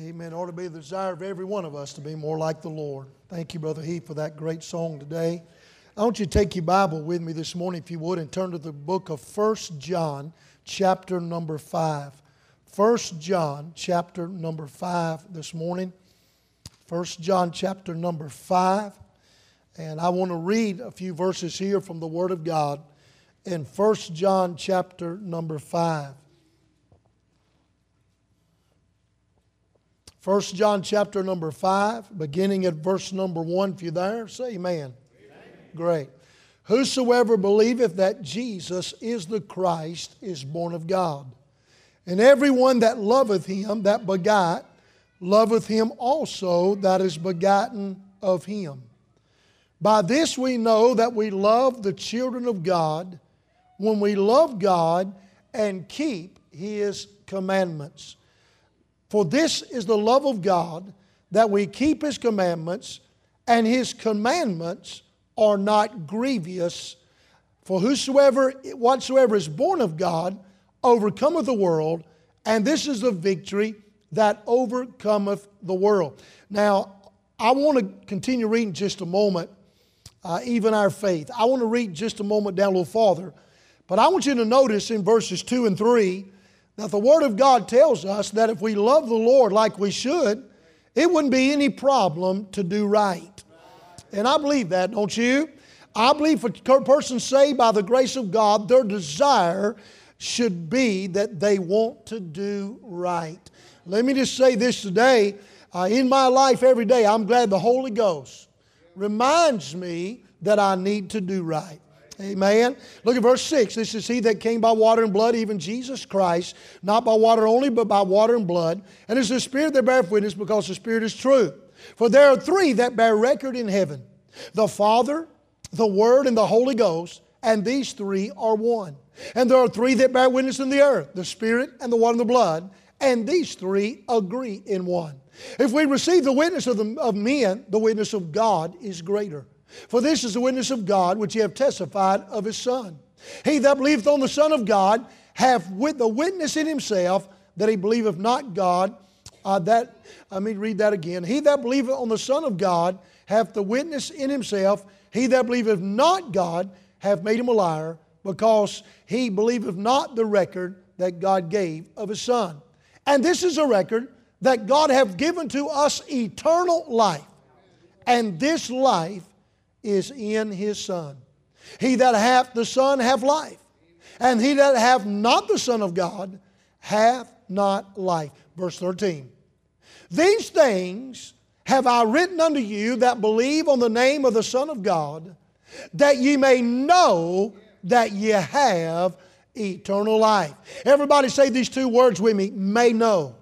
Amen. Ought to be the desire of every one of us to be more like the Lord. Thank you, Brother Heath, for that great song today. I want you to take your Bible with me this morning, if you would, and turn to the book of First John, chapter number 5. First John, chapter number 5 this morning. First John, chapter number 5. And I want to read a few verses here from the Word of God in First John, chapter number 5. 1 John chapter number 5, beginning at verse number 1. If you're there, say amen. amen. Great. Whosoever believeth that Jesus is the Christ is born of God. And everyone that loveth him that begot, loveth him also that is begotten of him. By this we know that we love the children of God when we love God and keep his commandments. For this is the love of God, that we keep His commandments, and His commandments are not grievous. For whosoever, whatsoever is born of God, overcometh the world, and this is the victory that overcometh the world. Now, I want to continue reading just a moment, uh, even our faith. I want to read just a moment down a little farther. But I want you to notice in verses 2 and 3 now, the Word of God tells us that if we love the Lord like we should, it wouldn't be any problem to do right. And I believe that, don't you? I believe for a person saved by the grace of God, their desire should be that they want to do right. Let me just say this today. Uh, in my life every day, I'm glad the Holy Ghost reminds me that I need to do right. Amen. Look at verse 6. This is he that came by water and blood, even Jesus Christ, not by water only, but by water and blood. And it's the Spirit that beareth witness, because the Spirit is true. For there are three that bear record in heaven the Father, the Word, and the Holy Ghost, and these three are one. And there are three that bear witness in the earth the Spirit, and the water, and the blood, and these three agree in one. If we receive the witness of, the, of men, the witness of God is greater. For this is the witness of God which ye have testified of his Son. He that believeth on the Son of God hath with the witness in himself that he believeth not God. Uh, that let me read that again. He that believeth on the Son of God hath the witness in himself. He that believeth not God hath made him a liar, because he believeth not the record that God gave of his Son. And this is a record that God hath given to us eternal life. And this life is in his Son. He that hath the Son hath life, and he that hath not the Son of God hath not life. Verse 13. These things have I written unto you that believe on the name of the Son of God, that ye may know that ye have eternal life. Everybody say these two words with me may know.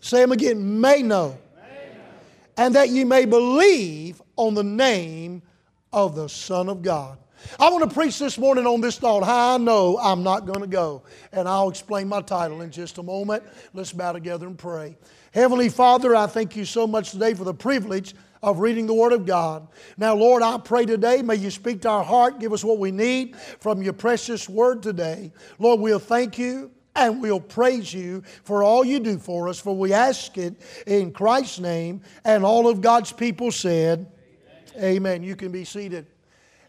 Say them again may know. may know. And that ye may believe on the name of the Son of God. I want to preach this morning on this thought. How I know I'm not going to go. And I'll explain my title in just a moment. Let's bow together and pray. Heavenly Father, I thank you so much today for the privilege of reading the Word of God. Now, Lord, I pray today, may you speak to our heart, give us what we need from your precious Word today. Lord, we'll thank you and we'll praise you for all you do for us, for we ask it in Christ's name. And all of God's people said, Amen. You can be seated.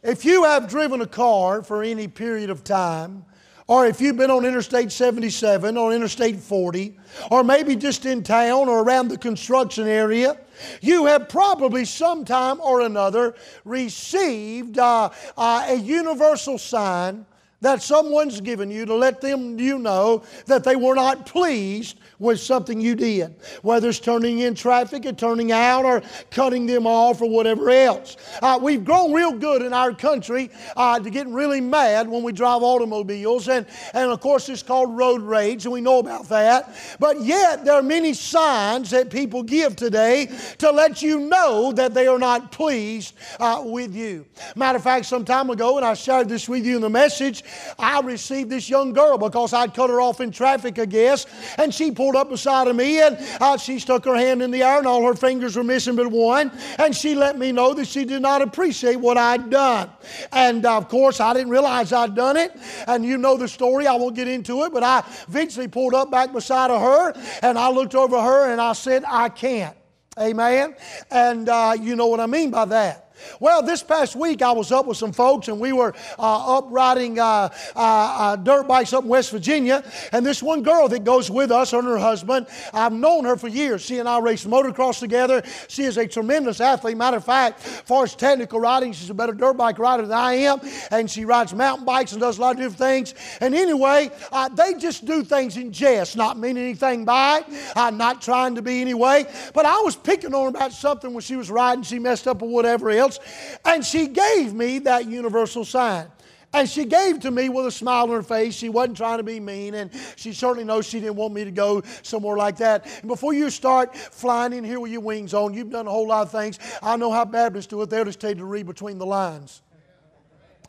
If you have driven a car for any period of time, or if you've been on Interstate 77 or Interstate 40, or maybe just in town or around the construction area, you have probably sometime or another received uh, uh, a universal sign that someone's given you to let them you know that they were not pleased with something you did, whether it's turning in traffic or turning out or cutting them off or whatever else. Uh, we've grown real good in our country uh, to getting really mad when we drive automobiles, and, and of course, it's called road rage, and we know about that. But yet, there are many signs that people give today to let you know that they are not pleased uh, with you. Matter of fact, some time ago, and I shared this with you in the message, I received this young girl because I'd cut her off in traffic, I guess, and she pulled up beside of me and uh, she stuck her hand in the air and all her fingers were missing but one, and she let me know that she did not appreciate what I'd done. And uh, of course, I didn't realize I'd done it, and you know the story, I won't get into it, but I eventually pulled up back beside of her and I looked over her and I said, I can't. Amen. And uh, you know what I mean by that. Well, this past week I was up with some folks and we were uh, up riding uh, uh, uh, dirt bikes up in West Virginia. And this one girl that goes with us and her husband, I've known her for years. She and I raced motocross together. She is a tremendous athlete. Matter of fact, as far as technical riding, she's a better dirt bike rider than I am. And she rides mountain bikes and does a lot of different things. And anyway, uh, they just do things in jest, not meaning anything by it, uh, not trying to be anyway. But I was picking on her about something when she was riding, she messed up or whatever else else. And she gave me that universal sign. And she gave to me with a smile on her face. She wasn't trying to be mean, and she certainly knows she didn't want me to go somewhere like that. And before you start flying in here with your wings on, you've done a whole lot of things. I know how Baptists do it. They'll just tell you to read between the lines.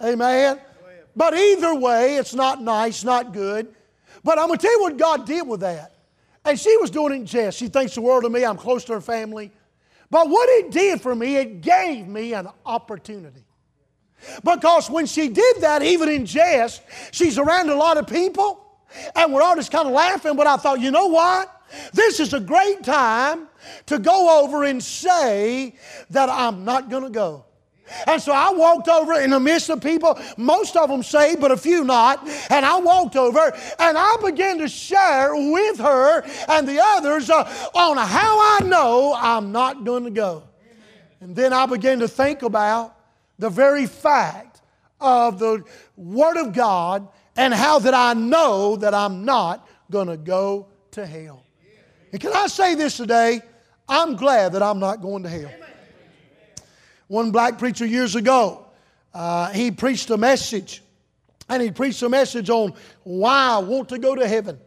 Amen? But either way, it's not nice, not good. But I'm going to tell you what God did with that. And she was doing it in jest. She thinks the world of me. I'm close to her family. But what it did for me, it gave me an opportunity. Because when she did that, even in jest, she's around a lot of people, and we're all just kind of laughing. But I thought, you know what? This is a great time to go over and say that I'm not going to go. And so I walked over in the midst of people, most of them saved, but a few not. And I walked over and I began to share with her and the others uh, on how I know I'm not going to go. And then I began to think about the very fact of the Word of God and how that I know that I'm not going to go to hell. And can I say this today? I'm glad that I'm not going to hell. One black preacher years ago, uh, he preached a message, and he preached a message on why I want to go to heaven.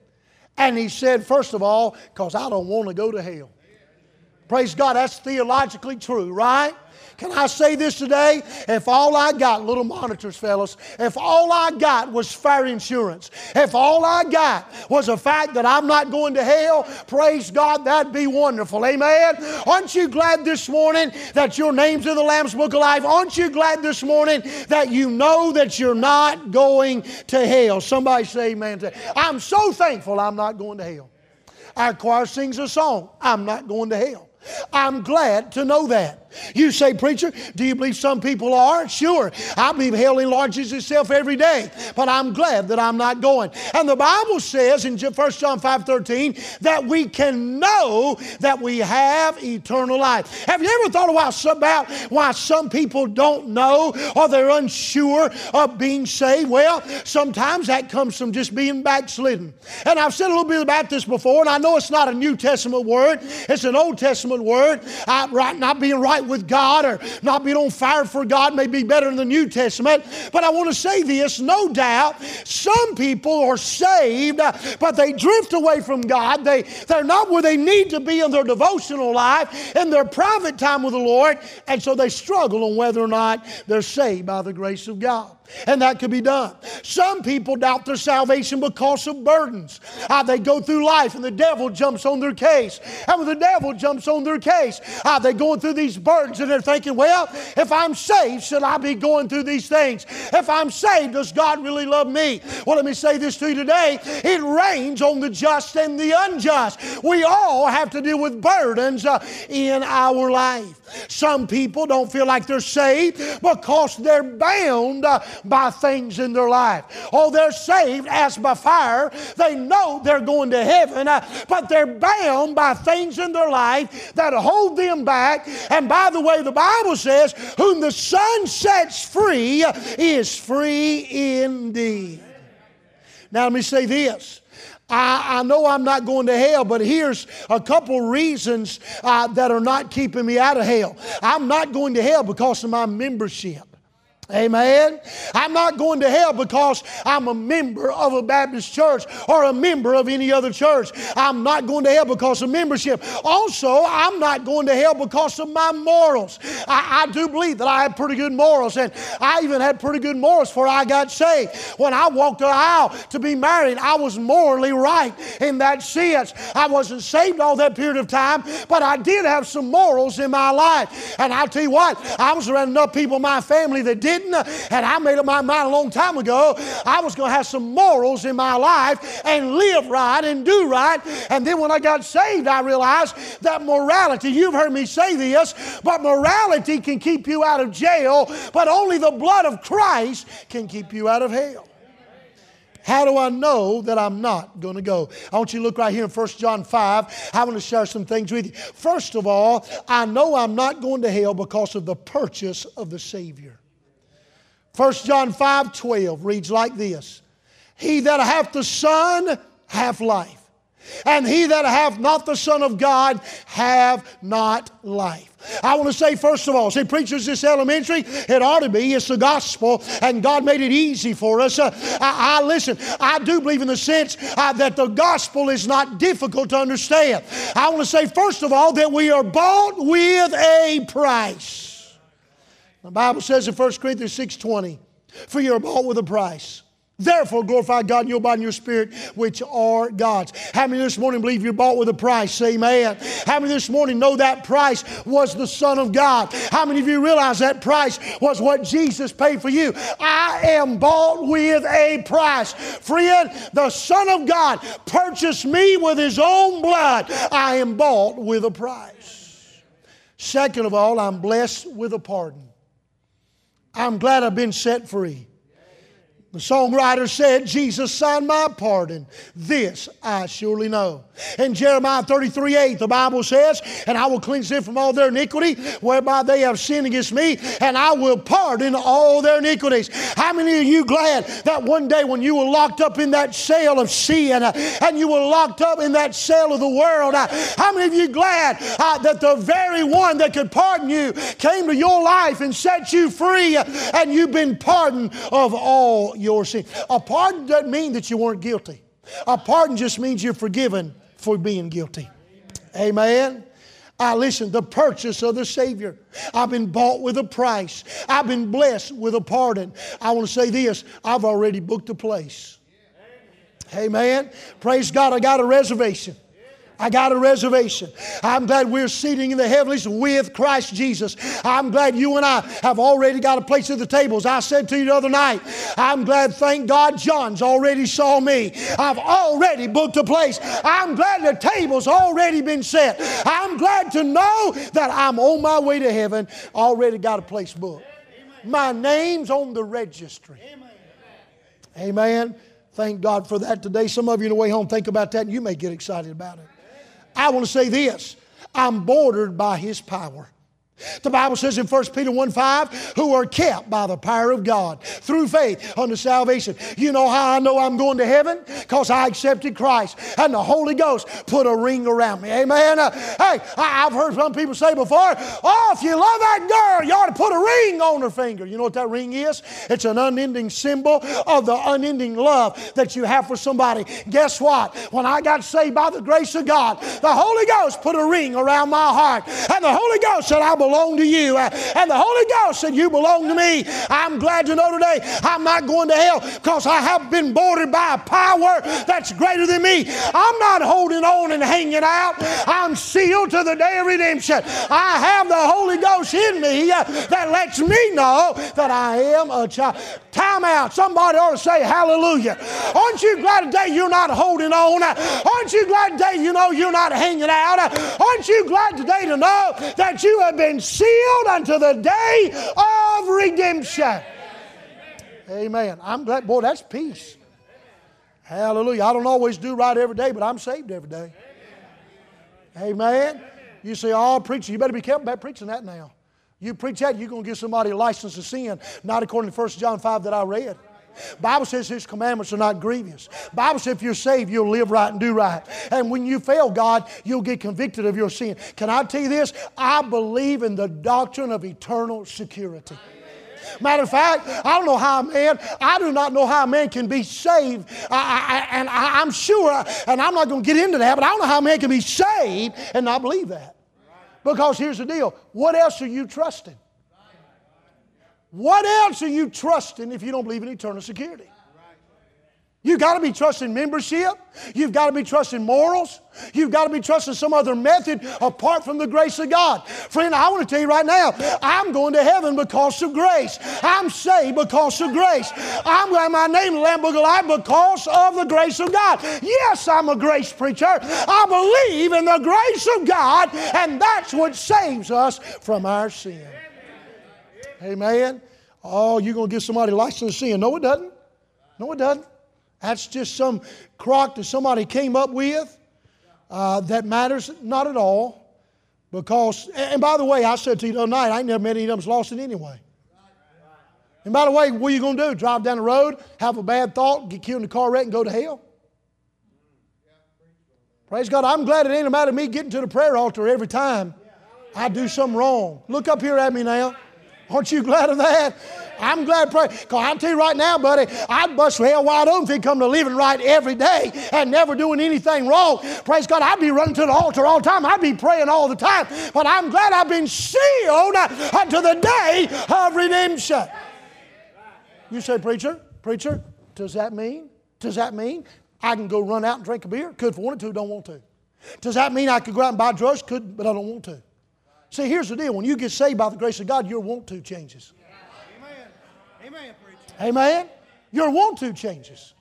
And he said, first of all, because I don't want to go to hell. Praise God, that's theologically true, right? Can I say this today? If all I got, little monitors, fellas, if all I got was fire insurance, if all I got was the fact that I'm not going to hell, praise God, that'd be wonderful. Amen. Aren't you glad this morning that your name's in the Lamb's Book of Life? Aren't you glad this morning that you know that you're not going to hell? Somebody say amen. I'm so thankful I'm not going to hell. Our choir sings a song, I'm not going to hell. I'm glad to know that. You say, Preacher, do you believe some people are? Sure. I believe hell enlarges itself every day, but I'm glad that I'm not going. And the Bible says in 1 John 5 13 that we can know that we have eternal life. Have you ever thought about why some people don't know or they're unsure of being saved? Well, sometimes that comes from just being backslidden. And I've said a little bit about this before, and I know it's not a New Testament word, it's an Old Testament word. I, right, not being right with God or not being on fire for God may be better in the New Testament. But I want to say this no doubt, some people are saved, but they drift away from God. They, they're not where they need to be in their devotional life, in their private time with the Lord, and so they struggle on whether or not they're saved by the grace of God and that could be done. Some people doubt their salvation because of burdens. Uh, they go through life and the devil jumps on their case. And when the devil jumps on their case, uh, they're going through these burdens and they're thinking, well, if I'm saved, should I be going through these things? If I'm saved, does God really love me? Well, let me say this to you today it rains on the just and the unjust. We all have to deal with burdens uh, in our life. Some people don't feel like they're saved because they're bound uh, by things in their life. Oh, they're saved as by fire. They know they're going to heaven, uh, but they're bound by things in their life that hold them back. And by the way, the Bible says, Whom the Son sets free is free indeed. Now, let me say this. I, I, know I'm not going to hell, but here's a couple reasons uh, that are not keeping me out of hell. I'm not going to hell because of my membership. Amen. I'm not going to hell because I'm a member of a Baptist church or a member of any other church. I'm not going to hell because of membership. Also, I'm not going to hell because of my morals. I, I do believe that I have pretty good morals, and I even had pretty good morals before I got saved. When I walked the aisle to be married, I was morally right in that sense. I wasn't saved all that period of time, but I did have some morals in my life. And I'll tell you what, I was around enough people in my family that did didn't. And I made up my mind a long time ago I was going to have some morals in my life and live right and do right. And then when I got saved, I realized that morality, you've heard me say this, but morality can keep you out of jail, but only the blood of Christ can keep you out of hell. How do I know that I'm not going to go? I want you to look right here in 1 John 5. I want to share some things with you. First of all, I know I'm not going to hell because of the purchase of the Savior. 1 John 5 12 reads like this He that hath the Son hath life, and he that hath not the Son of God have not life. I want to say, first of all, say, preachers, this elementary, it ought to be. It's the gospel, and God made it easy for us. Uh, I, I, listen, I do believe in the sense uh, that the gospel is not difficult to understand. I want to say, first of all, that we are bought with a price. The Bible says in 1 Corinthians 6.20, For you are bought with a price. Therefore, glorify God in your body and your spirit, which are God's. How many this morning believe you're bought with a price? Say amen. How many this morning know that price was the Son of God? How many of you realize that price was what Jesus paid for you? I am bought with a price. Friend, the Son of God purchased me with His own blood. I am bought with a price. Second of all, I'm blessed with a pardon. I'm glad I've been set free. The songwriter said, Jesus signed my pardon. This I surely know. In Jeremiah 33 8, the Bible says, And I will cleanse them from all their iniquity, whereby they have sinned against me, and I will pardon all their iniquities. How many of you glad that one day when you were locked up in that cell of sin uh, and you were locked up in that cell of the world, uh, how many of you glad uh, that the very one that could pardon you came to your life and set you free, uh, and you've been pardoned of all your sin. A pardon doesn't mean that you weren't guilty. A pardon just means you're forgiven for being guilty. Amen. I listen, the purchase of the Savior. I've been bought with a price. I've been blessed with a pardon. I want to say this I've already booked a place. Amen. Praise God, I got a reservation. I got a reservation. I'm glad we're sitting in the heavens with Christ Jesus. I'm glad you and I have already got a place at the tables. I said to you the other night, I'm glad, thank God, John's already saw me. I've already booked a place. I'm glad the table's already been set. I'm glad to know that I'm on my way to heaven, already got a place booked. My name's on the registry. Amen. Thank God for that today. Some of you on the way home think about that and you may get excited about it. I want to say this I'm bordered by His power. The Bible says in 1 Peter 1 5, who are kept by the power of God through faith unto salvation. You know how I know I'm going to heaven? Because I accepted Christ and the Holy Ghost put a ring around me. Amen. Uh, hey, I, have heard some people say before, oh, if you love that girl, you ought to put a ring on her finger. You know what that ring is? It's an unending symbol of the unending love that you have for somebody. Guess what? When I got saved by the grace of God, the Holy Ghost put a ring around my heart. And the Holy Ghost said, I belong to you. Uh, and the Holy Ghost said, You belong to me. I'm glad to know today I'm not going to hell because I have been bordered by a power that's greater than me. I'm not holding on and hanging out. I'm sealed to the day of redemption. I have the Holy Ghost in me uh, that lets me know that I am a child. Time out. Somebody ought to say hallelujah. Aren't you glad today you're not holding on? Aren't you glad today you know you're not hanging out? Aren't you glad today to know that you have been sealed unto the day of redemption? Amen. I'm glad, boy, that's peace. Hallelujah. I don't always do right every day, but I'm saved every day. Amen. You say, oh, preacher, you better be careful about preaching that now. You preach that, you're going to give somebody a license to sin, not according to 1 John 5 that I read. Bible says his commandments are not grievous. Bible says if you're saved, you'll live right and do right. And when you fail God, you'll get convicted of your sin. Can I tell you this? I believe in the doctrine of eternal security. Matter of fact, I don't know how a man, I do not know how a man can be saved. I, I, and I, I'm sure, and I'm not going to get into that, but I don't know how a man can be saved and not believe that. Because here's the deal what else are you trusting? What else are you trusting if you don't believe in eternal security? You've got to be trusting membership. You've got to be trusting morals. You've got to be trusting some other method apart from the grace of God. Friend, I want to tell you right now, I'm going to heaven because of grace. I'm saved because of grace. I'm glad my name Lamb of Life because of the grace of God. Yes, I'm a grace preacher. I believe in the grace of God, and that's what saves us from our sin. Amen. Oh, you're going to give somebody license to sin. No, it doesn't. No, it doesn't. That's just some crock that somebody came up with uh, that matters not at all. Because, and by the way, I said to you the other night, I ain't never met any of them's lost it anyway. And by the way, what are you going to do? Drive down the road, have a bad thought, get killed in a car wreck, and go to hell? Praise God. I'm glad it ain't a matter of me getting to the prayer altar every time I do something wrong. Look up here at me now. Aren't you glad of that? I'm glad pray. Because I'll tell you right now, buddy, I'd bust hell wide open if he'd come to living right every day and never doing anything wrong. Praise God, I'd be running to the altar all the time. I'd be praying all the time. But I'm glad I've been sealed unto the day of redemption. You say, preacher, preacher, does that mean? Does that mean I can go run out and drink a beer? Could if I wanted to, don't want to. Does that mean I could go out and buy drugs? Could, but I don't want to. See, here's the deal. When you get saved by the grace of God, your want to changes. Amen, Amen. Amen. Your want to changes.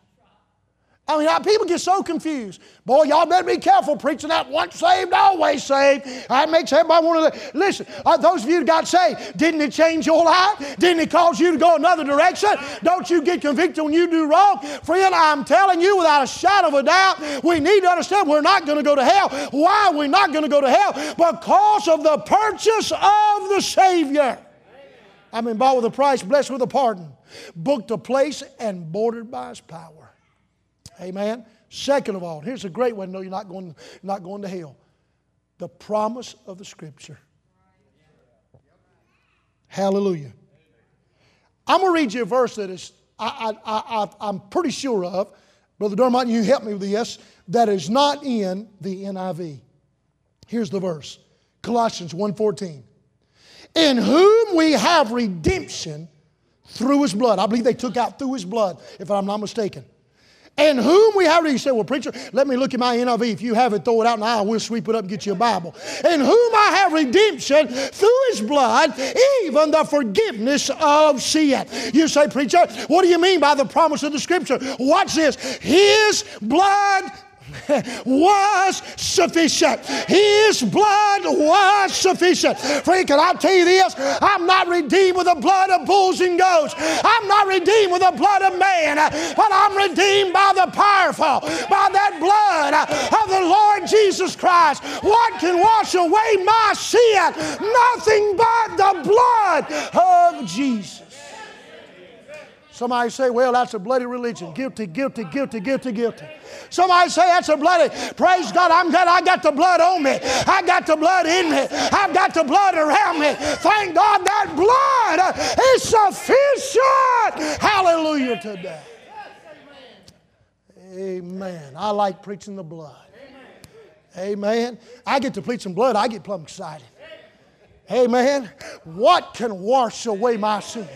I mean, people get so confused. Boy, y'all better be careful preaching that once saved, always saved. That makes everybody want to listen. Uh, those of you got saved, didn't it change your life? Didn't it cause you to go another direction? Don't you get convicted when you do wrong? Friend, I'm telling you without a shadow of a doubt, we need to understand we're not going to go to hell. Why are we not going to go to hell? Because of the purchase of the Savior. I mean, bought with a price, blessed with a pardon, booked a place, and bordered by his power. Amen. Second of all, here's a great one. No, you're not going, not going to hell. The promise of the Scripture. Hallelujah. I'm going to read you a verse that is, I, I, I, I'm pretty sure of. Brother Dermott, you help me with this. That is not in the NIV. Here's the verse. Colossians 1.14 in whom we have redemption through his blood. I believe they took out through his blood, if I'm not mistaken. In whom we have, you say, well, preacher, let me look at my NIV. If you have it, throw it out now. We'll sweep it up and get you a Bible. In whom I have redemption through his blood, even the forgiveness of sin. You say, preacher, what do you mean by the promise of the scripture? Watch this. His blood was sufficient. His blood was sufficient. Friend, can I tell you this? I'm not redeemed with the blood of bulls and goats. I'm not redeemed with the blood of man, but I'm redeemed by the powerful, by that blood of the Lord Jesus Christ. What can wash away my sin? Nothing but the blood of Jesus. Somebody say, well, that's a bloody religion. Guilty, guilty, guilty, guilty, guilty. Somebody say that's a bloody. Praise God, I'm glad I got the blood on me. I got the blood in me. I've got the blood around me. Thank God that blood is sufficient. Hallelujah today. Amen. I like preaching the blood. Amen. I get to preach some blood, I get plumb excited. Amen. What can wash away my sin?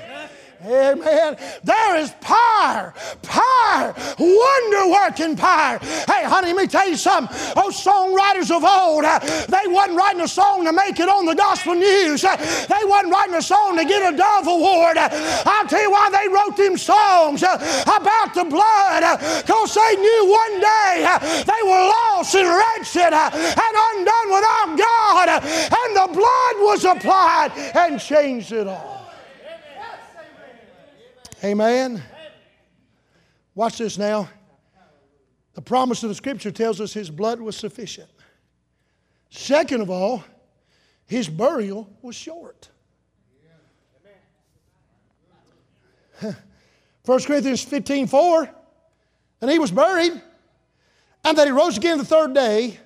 Amen. There is power, power, wonder working power. Hey, honey, let me tell you something. Those songwriters of old, uh, they wasn't writing a song to make it on the gospel news. Uh, they wasn't writing a song to get a Dove Award. Uh, I'll tell you why they wrote them songs about the blood. Because they knew one day they were lost and wretched and undone without God. And the blood was applied and changed it all. Amen. Watch this now. The promise of the scripture tells us his blood was sufficient. Second of all, his burial was short. 1 Corinthians 15 4, and he was buried, and that he rose again the third day,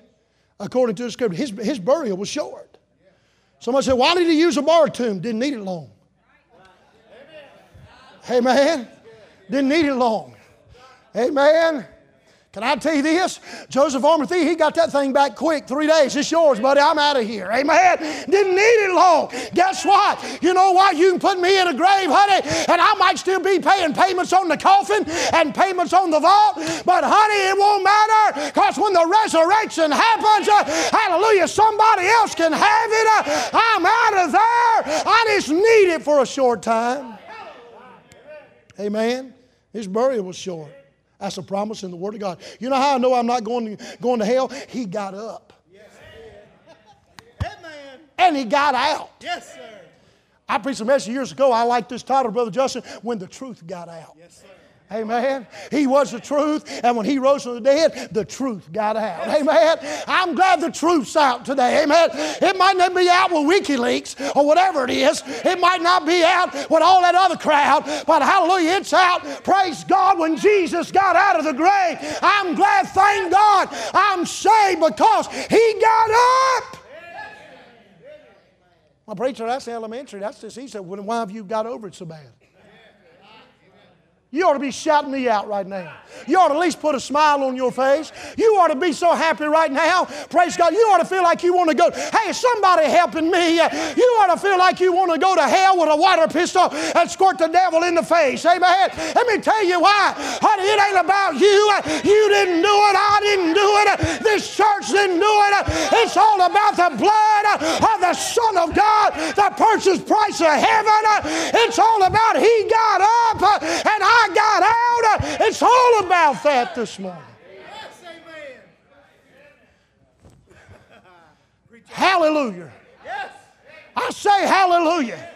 according to the scripture. His, his burial was short. Somebody said, Why did he use a bar tomb? Didn't need it long. Amen. Didn't need it long. Amen. Can I tell you this? Joseph Arimathea, he got that thing back quick. Three days. It's yours, buddy. I'm out of here. Amen. Didn't need it long. Guess what? You know what? You can put me in a grave, honey, and I might still be paying payments on the coffin and payments on the vault. But, honey, it won't matter because when the resurrection happens, uh, hallelujah, somebody else can have it. Uh, I'm out of there. I just need it for a short time. Amen. His burial was short. That's a promise in the Word of God. You know how I know I'm not going to, going to hell? He got up. Yes, Amen. And he got out. Yes, sir. I preached a message years ago. I like this title, Brother Justin, When the Truth Got Out. Yes, sir. Amen. He was the truth, and when he rose from the dead, the truth got out. Amen. I'm glad the truth's out today. Amen. It might not be out with WikiLeaks or whatever it is. It might not be out with all that other crowd, but hallelujah, it's out. Praise God when Jesus got out of the grave. I'm glad, thank God, I'm saved because he got up. My preacher, that's elementary. That's just, he said, why have you got over it so bad? You ought to be shouting me out right now. You ought to at least put a smile on your face. You ought to be so happy right now. Praise God. You ought to feel like you want to go. Hey, somebody helping me. You ought to feel like you want to go to hell with a water pistol and squirt the devil in the face. Amen. Let me tell you why. Honey, it ain't about you. You didn't do it. I didn't do it. This church didn't do it. It's all about the blood of the Son of God, the purchase price of heaven. It's all about He got up and I I got out. It's all about that this morning. Hallelujah. I say hallelujah.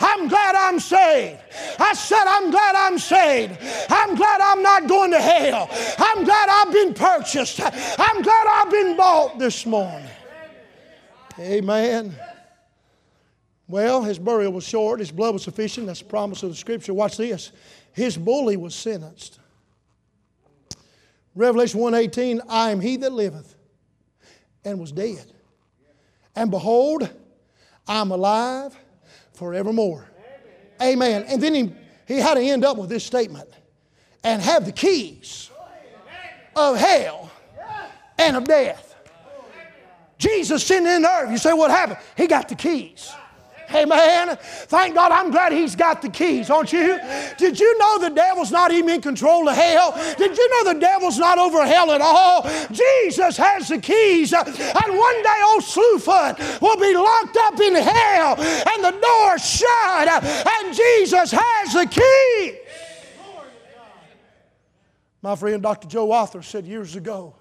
I'm glad I'm saved. I said, I'm glad I'm saved. I'm glad I'm not going to hell. I'm glad I've been purchased. I'm glad I've been bought this morning. Amen. Well, his burial was short, his blood was sufficient. That's the promise of the scripture. Watch this his bully was sentenced. Revelation 1:18, I am he that liveth and was dead. And behold, I'm alive forevermore. Amen. And then he, he had to end up with this statement and have the keys of hell and of death. Jesus sitting in the earth. You say, what happened? He got the keys. Amen. Thank God I'm glad he's got the keys, aren't you? Did you know the devil's not even in control of hell? Did you know the devil's not over hell at all? Jesus has the keys. And one day old Slewfoot will be locked up in hell and the door shut. And Jesus has the keys. My friend Dr. Joe Arthur said years ago,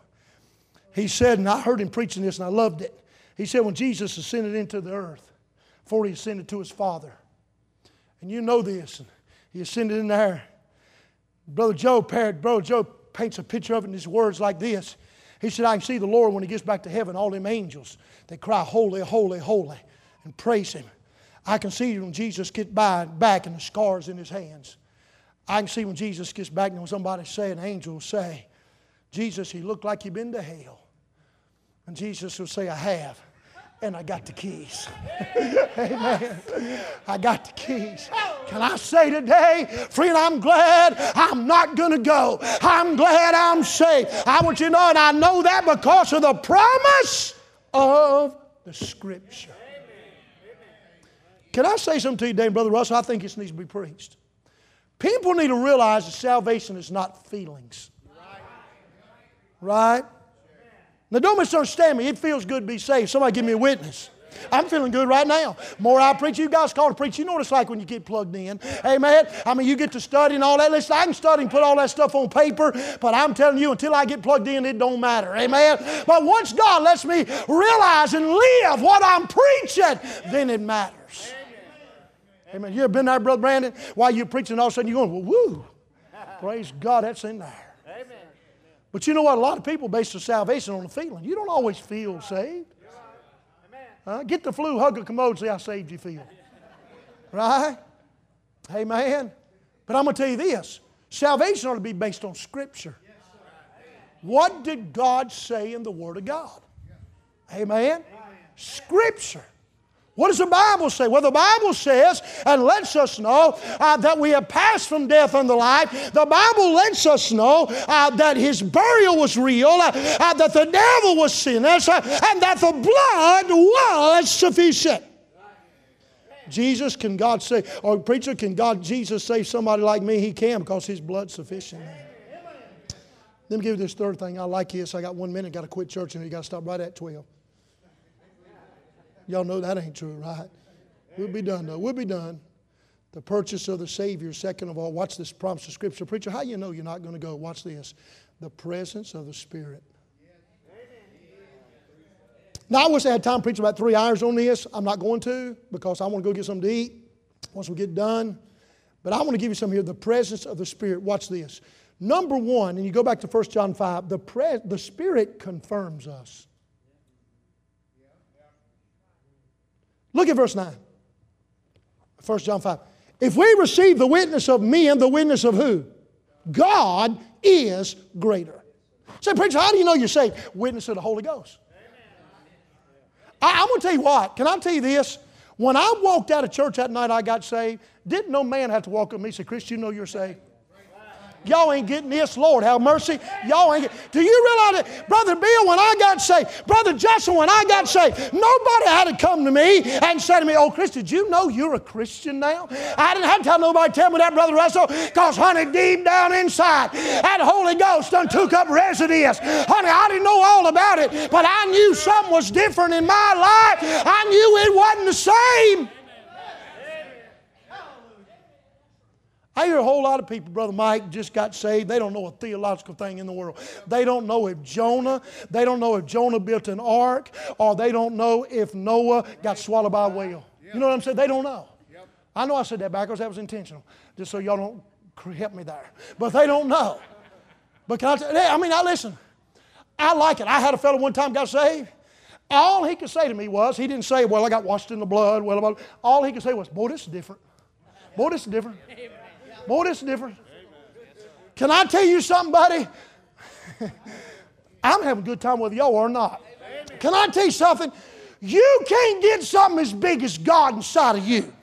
he said, and I heard him preaching this and I loved it. He said, when Jesus ascended into the earth, before he ascended to his Father. And you know this. He ascended in there. Brother Joe, Brother Joe paints a picture of it in his words like this. He said, I can see the Lord when he gets back to heaven, all them angels, they cry, Holy, holy, holy, and praise him. I can see when Jesus gets by, back and the scars in his hands. I can see when Jesus gets back and when somebody say, an angel will say, Jesus, he looked like he'd been to hell. And Jesus will say, I have and I got the keys. Amen. I got the keys. Can I say today, friend, I'm glad I'm not going to go. I'm glad I'm safe. I want you to know, and I know that because of the promise of the Scripture. Can I say something to you today, Brother Russell? I think this needs to be preached. People need to realize that salvation is not feelings. Right? Now, don't misunderstand me. It feels good to be saved. Somebody give me a witness. I'm feeling good right now. More I preach, you guys call to preach. You know what it's like when you get plugged in. Amen. I mean, you get to study and all that. Listen, I can study and put all that stuff on paper, but I'm telling you, until I get plugged in, it don't matter. Amen. But once God lets me realize and live what I'm preaching, then it matters. Amen. You ever been there, Brother Brandon? While you're preaching, all of a sudden you're going, well, woo. Praise God, that's in there. But you know what? A lot of people base their salvation on a feeling. You don't always feel saved. Uh, get the flu, hug a commode, see how saved you feel. Right? Amen. But I'm going to tell you this salvation ought to be based on Scripture. What did God say in the Word of God? Amen. Scripture. What does the Bible say? Well, the Bible says and lets us know uh, that we have passed from death unto life. The Bible lets us know uh, that his burial was real, uh, uh that the devil was sinless, uh, and that the blood was sufficient. Jesus, can God say, or preacher, can God, Jesus save somebody like me? He can because his blood's sufficient. Let me give you this third thing. I like this. I got one minute, got to quit church, and you got to stop right at 12. Y'all know that ain't true, right? We'll be done, though. We'll be done. The purchase of the Savior, second of all, watch this promise of Scripture. Preacher, how you know you're not going to go? Watch this. The presence of the Spirit. Now, I wish I had time to preach about three hours on this. I'm not going to because I want to go get something to eat once we get done. But I want to give you some here the presence of the Spirit. Watch this. Number one, and you go back to 1 John 5, the, pre- the Spirit confirms us. Look at verse 9. 1 John 5. If we receive the witness of men, the witness of who? God is greater. Say, preacher, how do you know you're saved? Witness of the Holy Ghost. I, I'm going to tell you what. Can I tell you this? When I walked out of church that night I got saved, didn't no man have to walk up to me and say, Chris, you know you're saved? Y'all ain't getting this, Lord. Have mercy. Y'all ain't. Get, do you realize that, Brother Bill, when I got saved, Brother Justin, when I got saved, nobody had to come to me and say to me, Oh, Chris, did you know you're a Christian now? I didn't have to tell nobody tell me that, Brother Russell, because, honey, deep down inside, that Holy Ghost done took up residence. Honey, I didn't know all about it, but I knew something was different in my life. I knew it wasn't the same. I hear a whole lot of people, Brother Mike, just got saved. They don't know a theological thing in the world. They don't know if Jonah, they don't know if Jonah built an ark, or they don't know if Noah got swallowed by a whale. You know what I'm saying? They don't know. I know I said that backwards. That was intentional, just so y'all don't help me there. But they don't know. But can I tell you, I mean, I listen. I like it. I had a fellow one time got saved. All he could say to me was, he didn't say, well, I got washed in the blood. Well, all he could say was, boy, this is different. Boy, this is different. Boy, this is different. Can I tell you something, buddy? I'm having a good time with y'all or not. Can I tell you something? You can't get something as big as God inside of you.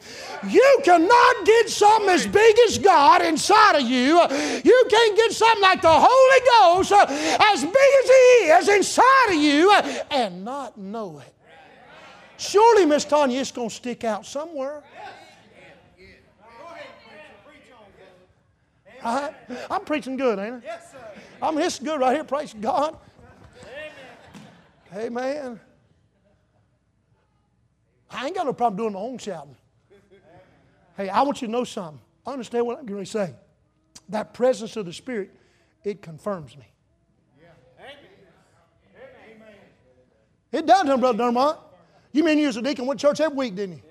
You cannot get something as big as God inside of you. You can't get something like the Holy Ghost uh, as big as He is inside of you uh, and not know it. Surely, Miss Tanya, it's going to stick out somewhere. Right? I'm preaching good, ain't I? Yes, sir. I'm this good right here. Praise God. Amen. Amen. I ain't got no problem doing my own shouting. Hey, I want you to know something. I understand what I'm going to say. That presence of the Spirit, it confirms me. Amen. It does, Brother Dermont. You mean you was a deacon, went to church every week, didn't you?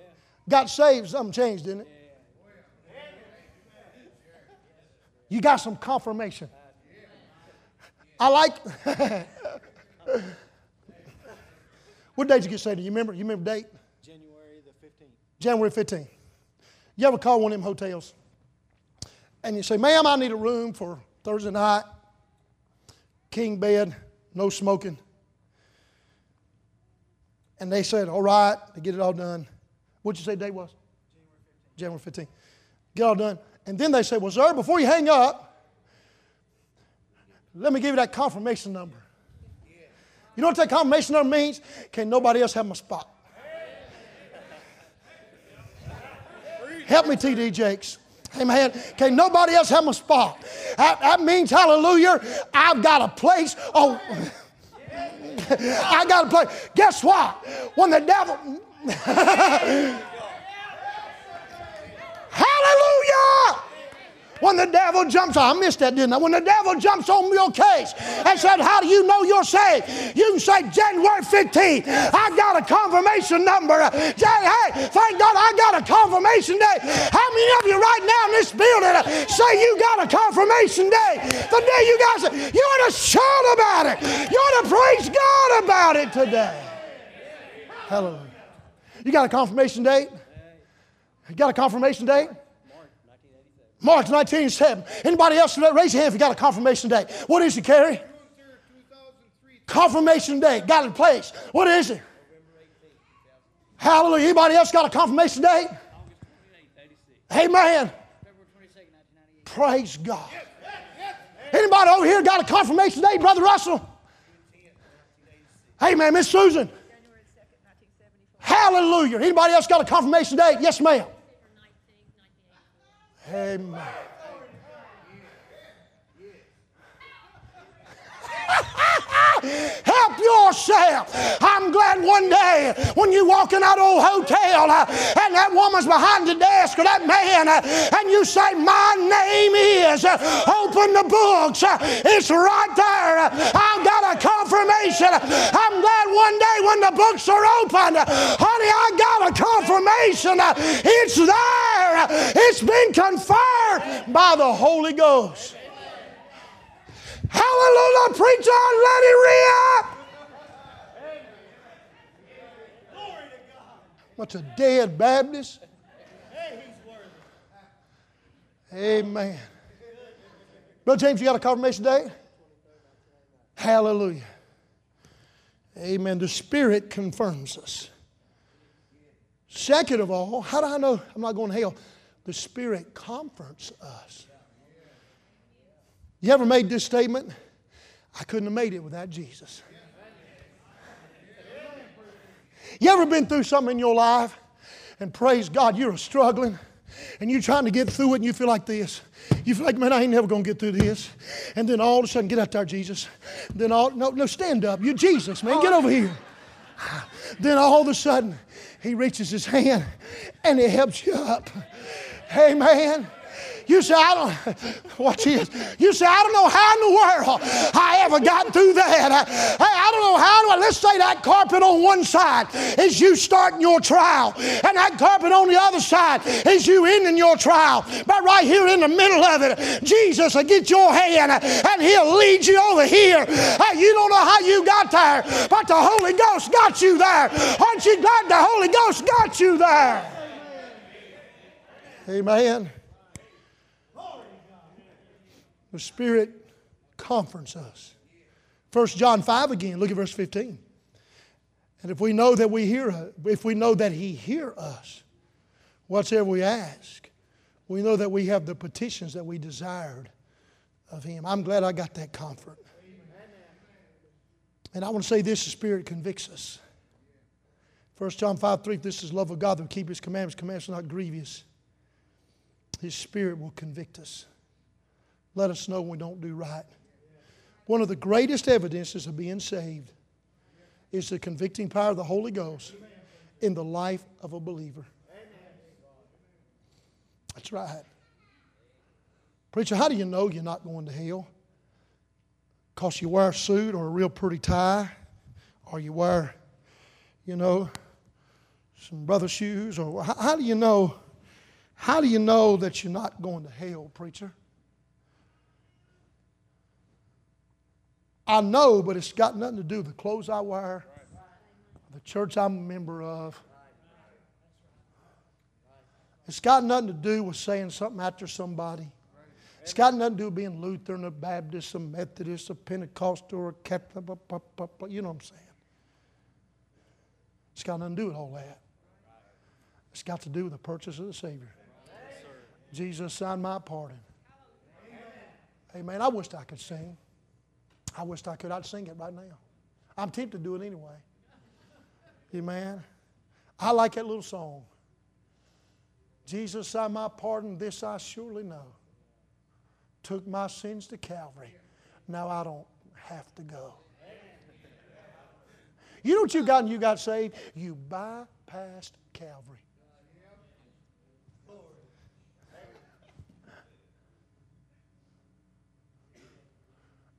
Got saved, something changed, didn't it? You got some confirmation. I like. what date did you get saved? Do you remember? You remember date? January the 15th. January 15th. You ever call one of them hotels and you say, ma'am, I need a room for Thursday night, king bed, no smoking. And they said, all right, to get it all done. What'd you say date was? January 15th. January 15th. Get all done. And then they say, Well, sir, before you hang up, let me give you that confirmation number. You know what that confirmation number means? Can nobody else have my spot? Help me, TD Jakes. Amen. Can nobody else have my spot? That, that means, hallelujah, I've got a place. Oh, I got a place. Guess what? When the devil. Hallelujah! When the devil jumps I missed that, didn't I? When the devil jumps on your case and said, How do you know you're saved? You can say, January 15th, I got a confirmation number. Hey, thank God I got a confirmation day. How many of you right now in this building say you got a confirmation day? The day you guys, you ought to shout about it. You ought to praise God about it today. Hallelujah. You got a confirmation date? You got a confirmation date? March 1987. Anybody else raise your hand if you got a confirmation date? What is it, Carrie? Confirmation date. Got it in place. What is it? Hallelujah. Anybody else got a confirmation date? Hey, Amen. Praise God. Anybody over here got a confirmation date, Brother Russell? Amen. Miss Susan. Hallelujah. Anybody else got a confirmation date? Yes, ma'am. Amen. Help yourself. I'm glad one day when you walk in that old hotel uh, and that woman's behind the desk or that man uh, and you say, My name is, uh, open the books. It's right there. I've got a confirmation. I'm glad one day when the books are open, honey, I got a confirmation. It's there. It's been confirmed by the Holy Ghost. Hallelujah, preacher, let it rip. What's a dead Baptist? Amen. Brother James, you got a confirmation date? Hallelujah. Amen. The Spirit confirms us. Second of all, how do I know I'm not going to hell? The Spirit comforts us. You ever made this statement? I couldn't have made it without Jesus. You ever been through something in your life and praise God, you're struggling and you're trying to get through it and you feel like this. You feel like, man, I ain't never gonna get through this. And then all of a sudden, get out there, Jesus. Then all no, no, stand up. You're Jesus, man. Get over here. Then all of a sudden, he reaches his hand and he helps you up. Hey man. You say, I don't, watch this. You say, I don't know how in the world I ever got through that. Hey, I don't know how, let's say that carpet on one side is you starting your trial, and that carpet on the other side is you ending your trial. But right here in the middle of it, Jesus will get your hand and he'll lead you over here. Hey, you don't know how you got there, but the Holy Ghost got you there. Aren't you glad the Holy Ghost got you there? Amen. The Spirit comforts us. 1 John 5 again, look at verse 15. And if we know that we hear, if we know that He hear us, whatsoever we ask, we know that we have the petitions that we desired of Him. I'm glad I got that comfort. And I want to say this the Spirit convicts us. 1 John 5 3, this is love of God that will keep His commandments. Commandments are not grievous. His Spirit will convict us let us know when we don't do right. One of the greatest evidences of being saved is the convicting power of the Holy Ghost in the life of a believer. That's right. Preacher, how do you know you're not going to hell? Because you wear a suit or a real pretty tie, or you wear, you know, some brother shoes, or how, how do you know? How do you know that you're not going to hell, preacher? I know, but it's got nothing to do with the clothes I wear, the church I'm a member of. It's got nothing to do with saying something after somebody. It's got nothing to do with being Lutheran, a Baptist, a Methodist, a Pentecostal, or Catholic. You know what I'm saying? It's got nothing to do with all that. It's got to do with the purchase of the Savior. Jesus signed my pardon. Amen. I wished I could sing. I wished I could. I'd sing it right now. I'm tempted to do it anyway. Amen. I like that little song. Jesus, I my pardon, this I surely know. Took my sins to Calvary. Now I don't have to go. You know what you got when you got saved? You bypassed Calvary.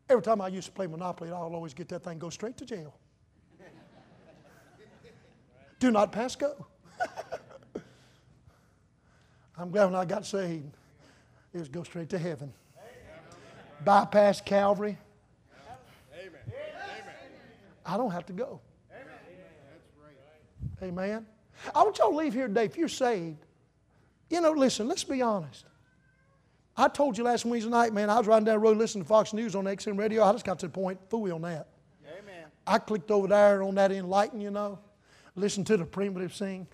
Every time I used to play Monopoly, I'll always get that thing go straight to jail. Do not pass go. I'm glad when I got saved, it was go straight to heaven. Bypass Calvary. Amen. I don't have to go. Amen. I want y'all to leave here today. If you're saved, you know, listen, let's be honest. I told you last Wednesday night, man, I was riding down the road listening to Fox News on XM radio. I just got to the point, fooey on that. Amen. I clicked over there on that enlighten, you know. listen to the primitive sing.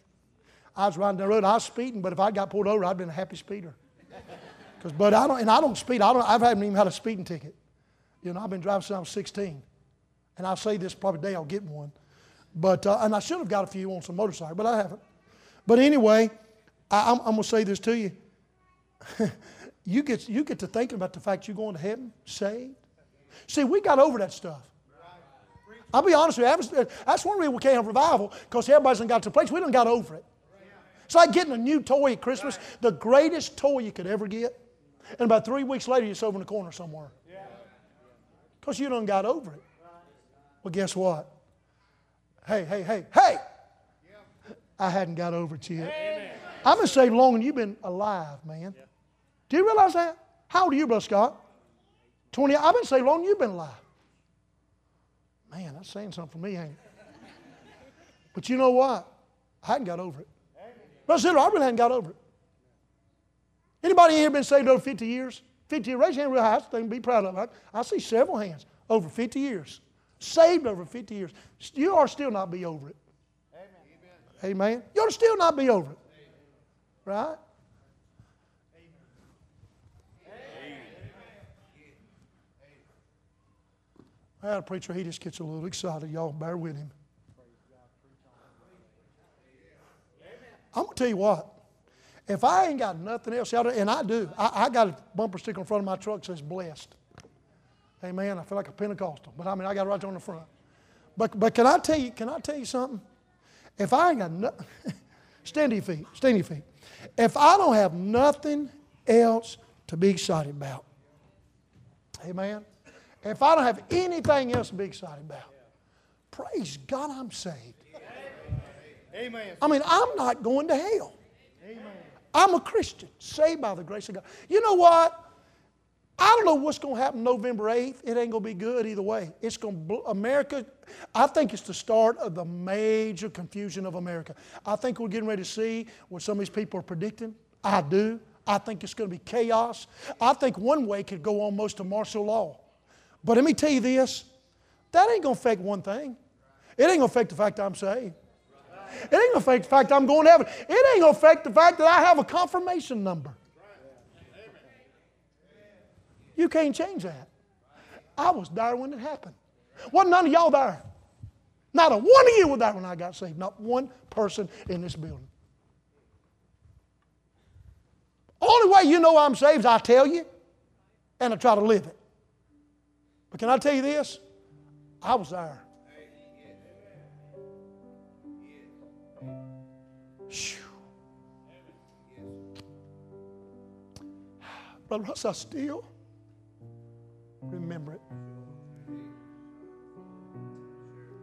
I was riding down the road, I was speeding, but if I got pulled over, I'd been a happy speeder. Cause, but I don't, and I don't speed. I don't, I haven't even had a speeding ticket. You know, I've been driving since I was 16. And I'll say this probably day I'll get one. But, uh, and I should have got a few on some motorcycle, but I haven't. But anyway, I, am going to say this to you. you, get, you get to thinking about the fact you're going to heaven saved. See, we got over that stuff. I'll be honest with you, that's one reason we can't have revival, because everybody's got to a place. We don't got over it. It's like getting a new toy at Christmas, the greatest toy you could ever get. And about three weeks later, it's over in the corner somewhere. Because you done got over it. Well, guess what? Hey, hey, hey, hey! I hadn't got over it yet. I've been saved longer than you've been alive, man. Do you realize that? How old are you, Brother Scott? 20. I've been saved long you've been alive. Man, that's saying something for me, ain't it? But you know what? I hadn't got over it. Brother Sidler, I really hadn't got over it. Anybody here been saved over 50 years? 50 years? Raise your hand real high. Thing to be proud of. I, I see several hands. Over 50 years. Saved over 50 years. You are still not be over it. Amen. Amen. You ought to still not be over it. Right? I had a preacher, he just gets a little excited. Y'all bear with him. I'm going to tell you what. If I ain't got nothing else out and I do, I, I got a bumper sticker in front of my truck that says blessed. Amen. I feel like a Pentecostal, but I mean, I got it right there on the front. But, but can I tell you, can I tell you something? If I ain't got nothing, stand your feet, stand your feet. If I don't have nothing else to be excited about, amen. If I don't have anything else to be excited about, praise God, I'm saved. Amen. I mean, I'm not going to hell. Amen. I'm a Christian, saved by the grace of God. You know what? I don't know what's going to happen November 8th. It ain't going to be good either way. It's going to, America, I think it's the start of the major confusion of America. I think we're getting ready to see what some of these people are predicting. I do. I think it's going to be chaos. I think one way could go almost to martial law. But let me tell you this that ain't going to affect one thing. It ain't going to affect the fact I'm saved. It ain't going to affect the fact I'm going to heaven. It ain't going to affect the fact that I have a confirmation number. You can't change that. I was there when it happened. Wasn't none of y'all there. Not a one of you was there when I got saved. Not one person in this building. Only way you know I'm saved is I tell you and I try to live it. But can I tell you this? I was there. Brother Russ, I still remember it.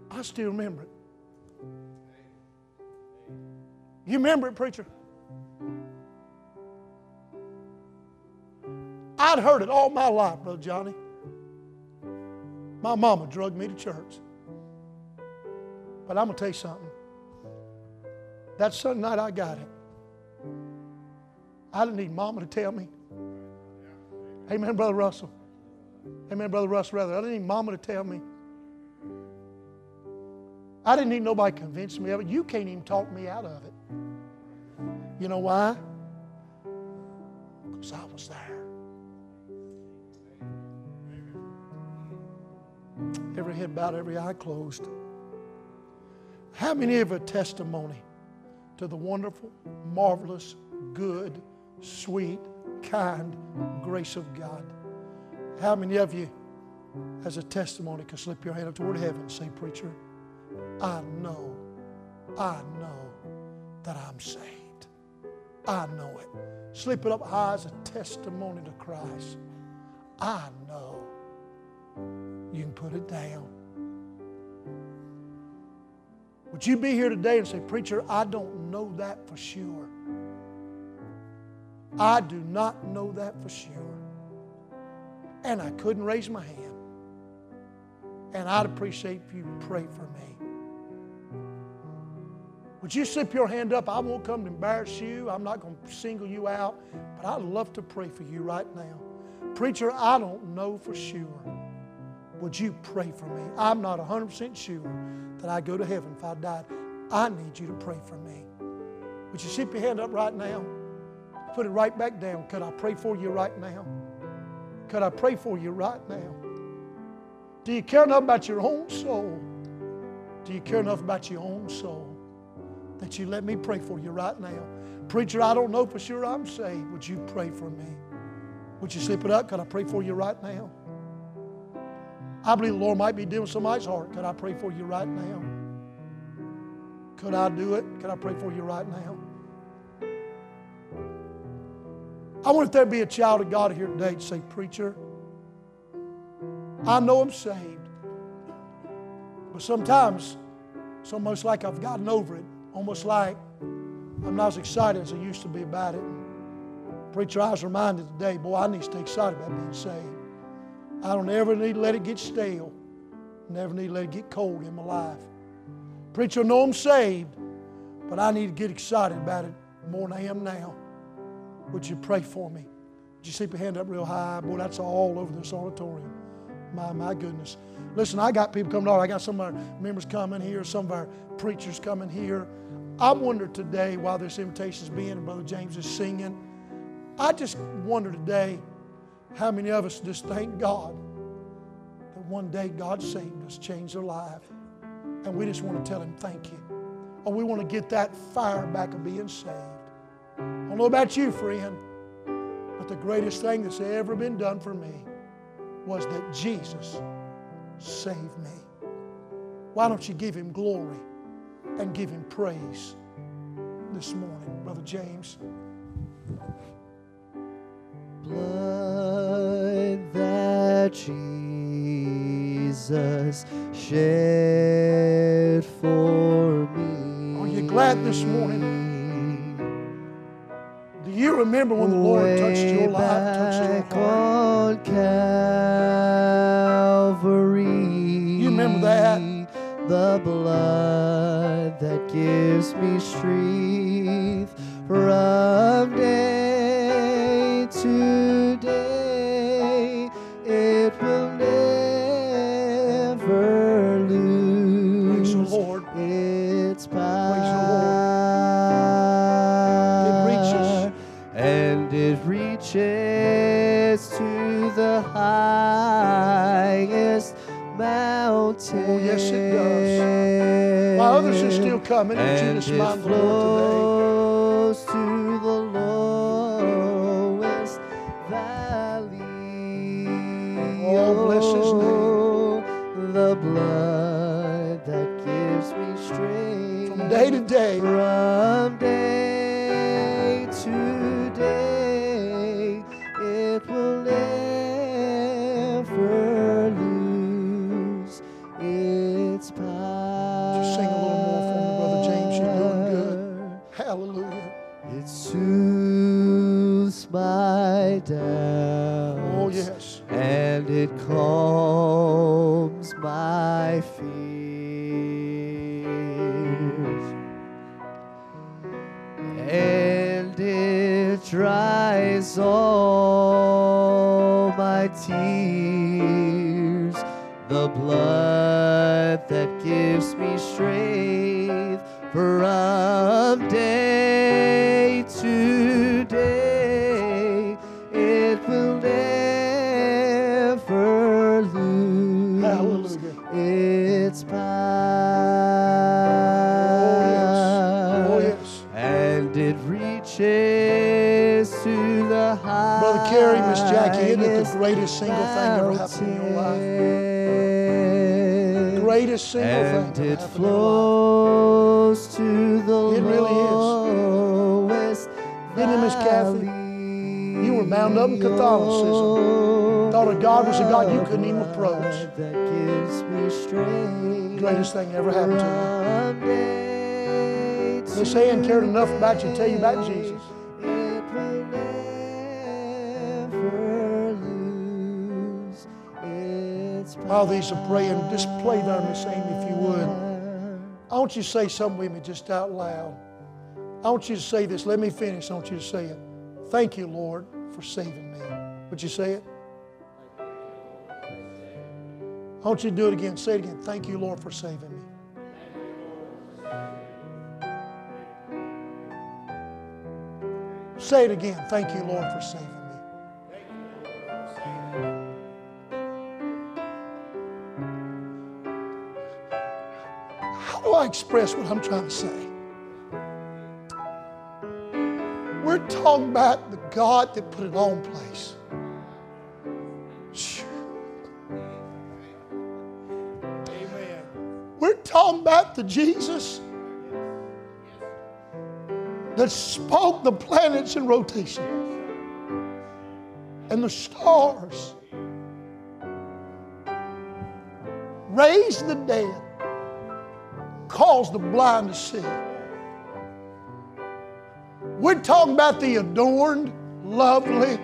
I still remember it. You remember it, preacher? I'd heard it all my life, Brother Johnny. My mama drugged me to church. But I'm going to tell you something. That Sunday night, I got it. I didn't need mama to tell me. Amen, Brother Russell. Amen, Brother Russ, rather. I didn't need mama to tell me. I didn't need nobody to convince me of it. You can't even talk me out of it. You know why? Because I was there. Every head bowed, every eye closed. How many of a testimony to the wonderful, marvelous, good, sweet, kind grace of God? How many of you, as a testimony, can slip your hand up toward heaven and say, Preacher, I know, I know that I'm saved. I know it. Slip it up high as a testimony to Christ. I know. You can put it down. Would you be here today and say, Preacher, I don't know that for sure? I do not know that for sure and I couldn't raise my hand. And I'd appreciate if you pray for me. Would you slip your hand up? I won't come to embarrass you. I'm not going to single you out, but I'd love to pray for you right now. Preacher, I don't know for sure. Would you pray for me? I'm not 100% sure that I go to heaven if I died. I need you to pray for me. Would you keep your hand up right now? Put it right back down. Could I pray for you right now? Could I pray for you right now? Do you care enough about your own soul? Do you care enough about your own soul that you let me pray for you right now? Preacher, I don't know for sure I'm saved. Would you pray for me? Would you slip it up? Could I pray for you right now? I believe the Lord might be doing somebody's heart. Could I pray for you right now? Could I do it? Could I pray for you right now? I wonder if there'd be a child of God here today to say, Preacher, I know I'm saved. But sometimes it's almost like I've gotten over it. Almost like I'm not as excited as I used to be about it. Preacher, I was reminded today, boy, I need to stay excited about being saved. I don't ever need to let it get stale. Never need to let it get cold in my life. Preacher, know I'm saved, but I need to get excited about it more than I am now. Would you pray for me? Would you keep your hand up real high? Boy, that's all over this auditorium. My, my goodness. Listen, I got people coming on. I got some of our members coming here, some of our preachers coming here. I wonder today, while this invitation is being and Brother James is singing, I just wonder today how many of us just thank God that one day God saved us, changed our life, and we just want to tell Him thank you. Or we want to get that fire back of being saved. I don't know about you, friend, but the greatest thing that's ever been done for me was that Jesus saved me. Why don't you give Him glory and give Him praise this morning, Brother James? Blood that Jesus shed for me. Are you glad this morning? Do you remember when the Lord touched your life, touched your heart? on Calvary. You remember that? The blood that gives me strength from day to day. It will never Praise the lose Lord. its Praise the power. It reaches. And it reaches to the highest mountain. Oh, yes, it does. While others are still coming, would you And just it mind Lord flows to the highest Brother Carey, Miss Jackie, isn't it the greatest single thing ever happened in your life? Greatest single and thing it ever in your life. flows to the It really is. Isn't it, Miss Kathy? You were bound up in Catholicism. Thought a God was a God you couldn't even approach. That gives me strength. Greatest thing ever happened to you. Miss Ann cared enough about you to tell you about Jesus. While these are praying, just play there, Miss Amy, if you would. I want you to say something with me just out loud. I want you to say this. Let me finish. I want you to say it. Thank you, Lord, for saving me. Would you say it? I want you to do it again. Say it again. Thank you, Lord, for saving me. Say it again. Thank you, Lord, for saving me. How do I express what I'm trying to say? We're talking about the God that put it all in place. Phew. We're talking about the Jesus that spoke the planets in rotation and the stars, raised the dead, caused the blind to see. We're talking about the adorned, lovely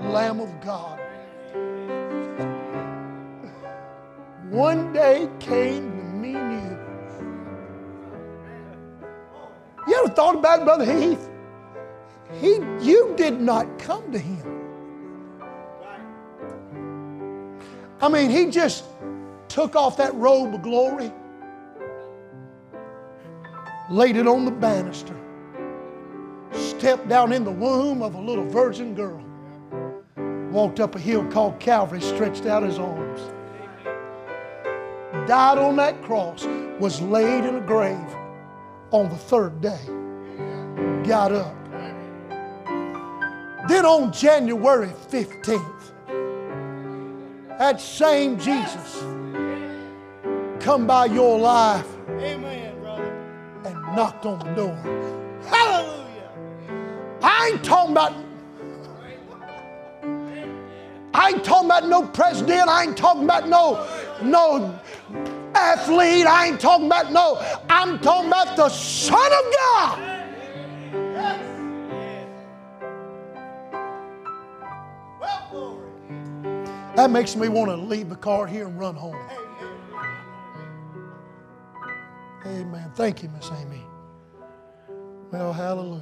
Lamb of God. One day came thought about it, Brother Heath? He, you did not come to him. I mean, he just took off that robe of glory, laid it on the banister, stepped down in the womb of a little virgin girl, walked up a hill called Calvary, stretched out his arms, died on that cross, was laid in a grave on the third day, got up. Then on January 15th, that same Jesus come by your life Amen, brother. and knocked on the door. Hallelujah. I ain't talking about I ain't talking about no president. I ain't talking about no no athlete. I ain't talking about no. I'm talking about the Son of God. That makes me want to leave the car here and run home. Amen. Thank you, Miss Amy. Well, hallelujah.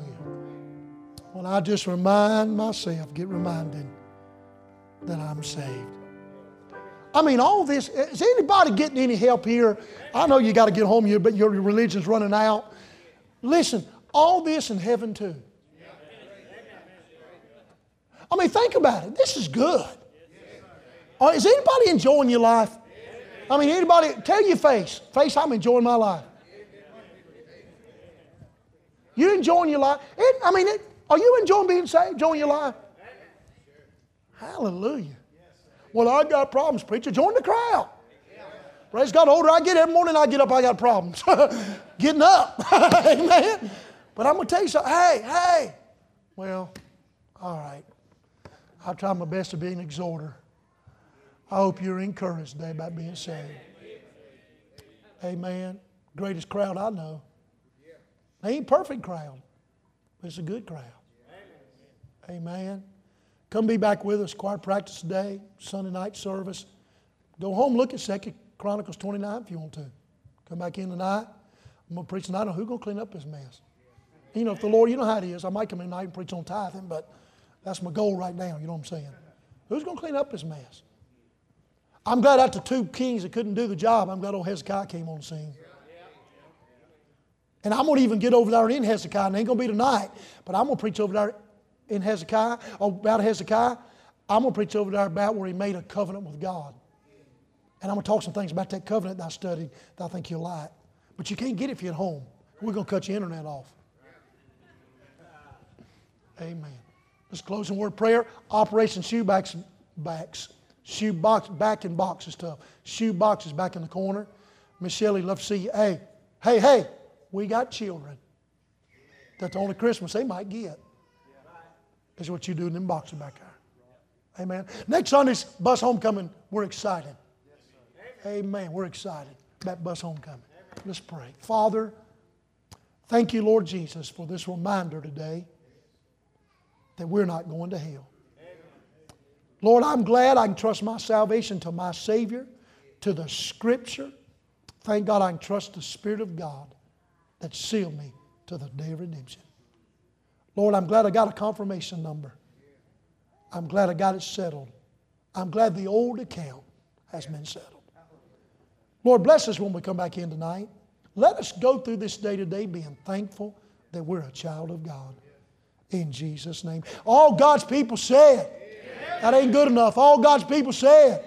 When I just remind myself, get reminded that I'm saved. I mean, all this, is anybody getting any help here? I know you got to get home, you- but your religion's running out. Listen, all this in heaven too. I mean, think about it. This is good. Uh, is anybody enjoying your life? I mean, anybody, tell your face. Face, I'm enjoying my life. You enjoying your life? It, I mean, it, are you enjoying being saved, enjoying your life? Hallelujah. Well, I got problems, preacher. Join the crowd. Praise God. Older I get, every morning I get up, I got problems. Getting up. Amen. But I'm going to tell you something. Hey, hey. Well, all right. I'll try my best to be an exhorter. I hope you're encouraged today about being saved. Amen. Greatest crowd I know. They ain't perfect crowd, but it's a good crowd. Amen. Come be back with us, choir practice today, Sunday night service. Go home, look at Second Chronicles 29 if you want to. Come back in tonight. I'm going to preach tonight on who's going to clean up this mess. You know, if the Lord, you know how it is. I might come in tonight and preach on tithing, but that's my goal right now. You know what I'm saying? Who's going to clean up this mess? I'm glad the two kings that couldn't do the job, I'm glad old Hezekiah came on the scene. And I'm going to even get over there in Hezekiah. And it ain't going to be tonight, but I'm going to preach over there in Hezekiah, oh, about Hezekiah. I'm going to preach over there about where he made a covenant with God. And I'm going to talk some things about that covenant that I studied that I think you'll like. But you can't get it if you're at home. We're going to cut your internet off. Amen. Let's close in word prayer. Operation Shoebacks backs. Shoe box back in box and stuff. Shoe boxes back in the corner. Miss Shelley, love to see you. Hey, hey, hey, we got children. That's the only Christmas they might get. Is what you do in them boxes back there. Amen. Next Sunday's bus homecoming, we're excited. Amen. We're excited about bus homecoming. Let's pray. Father, thank you, Lord Jesus, for this reminder today that we're not going to hell. Lord, I'm glad I can trust my salvation to my Savior, to the Scripture. Thank God I can trust the Spirit of God that sealed me to the day of redemption. Lord, I'm glad I got a confirmation number. I'm glad I got it settled. I'm glad the old account has been settled. Lord, bless us when we come back in tonight. Let us go through this day to day being thankful that we're a child of God. In Jesus' name. All God's people said. That ain't good enough. All God's people said.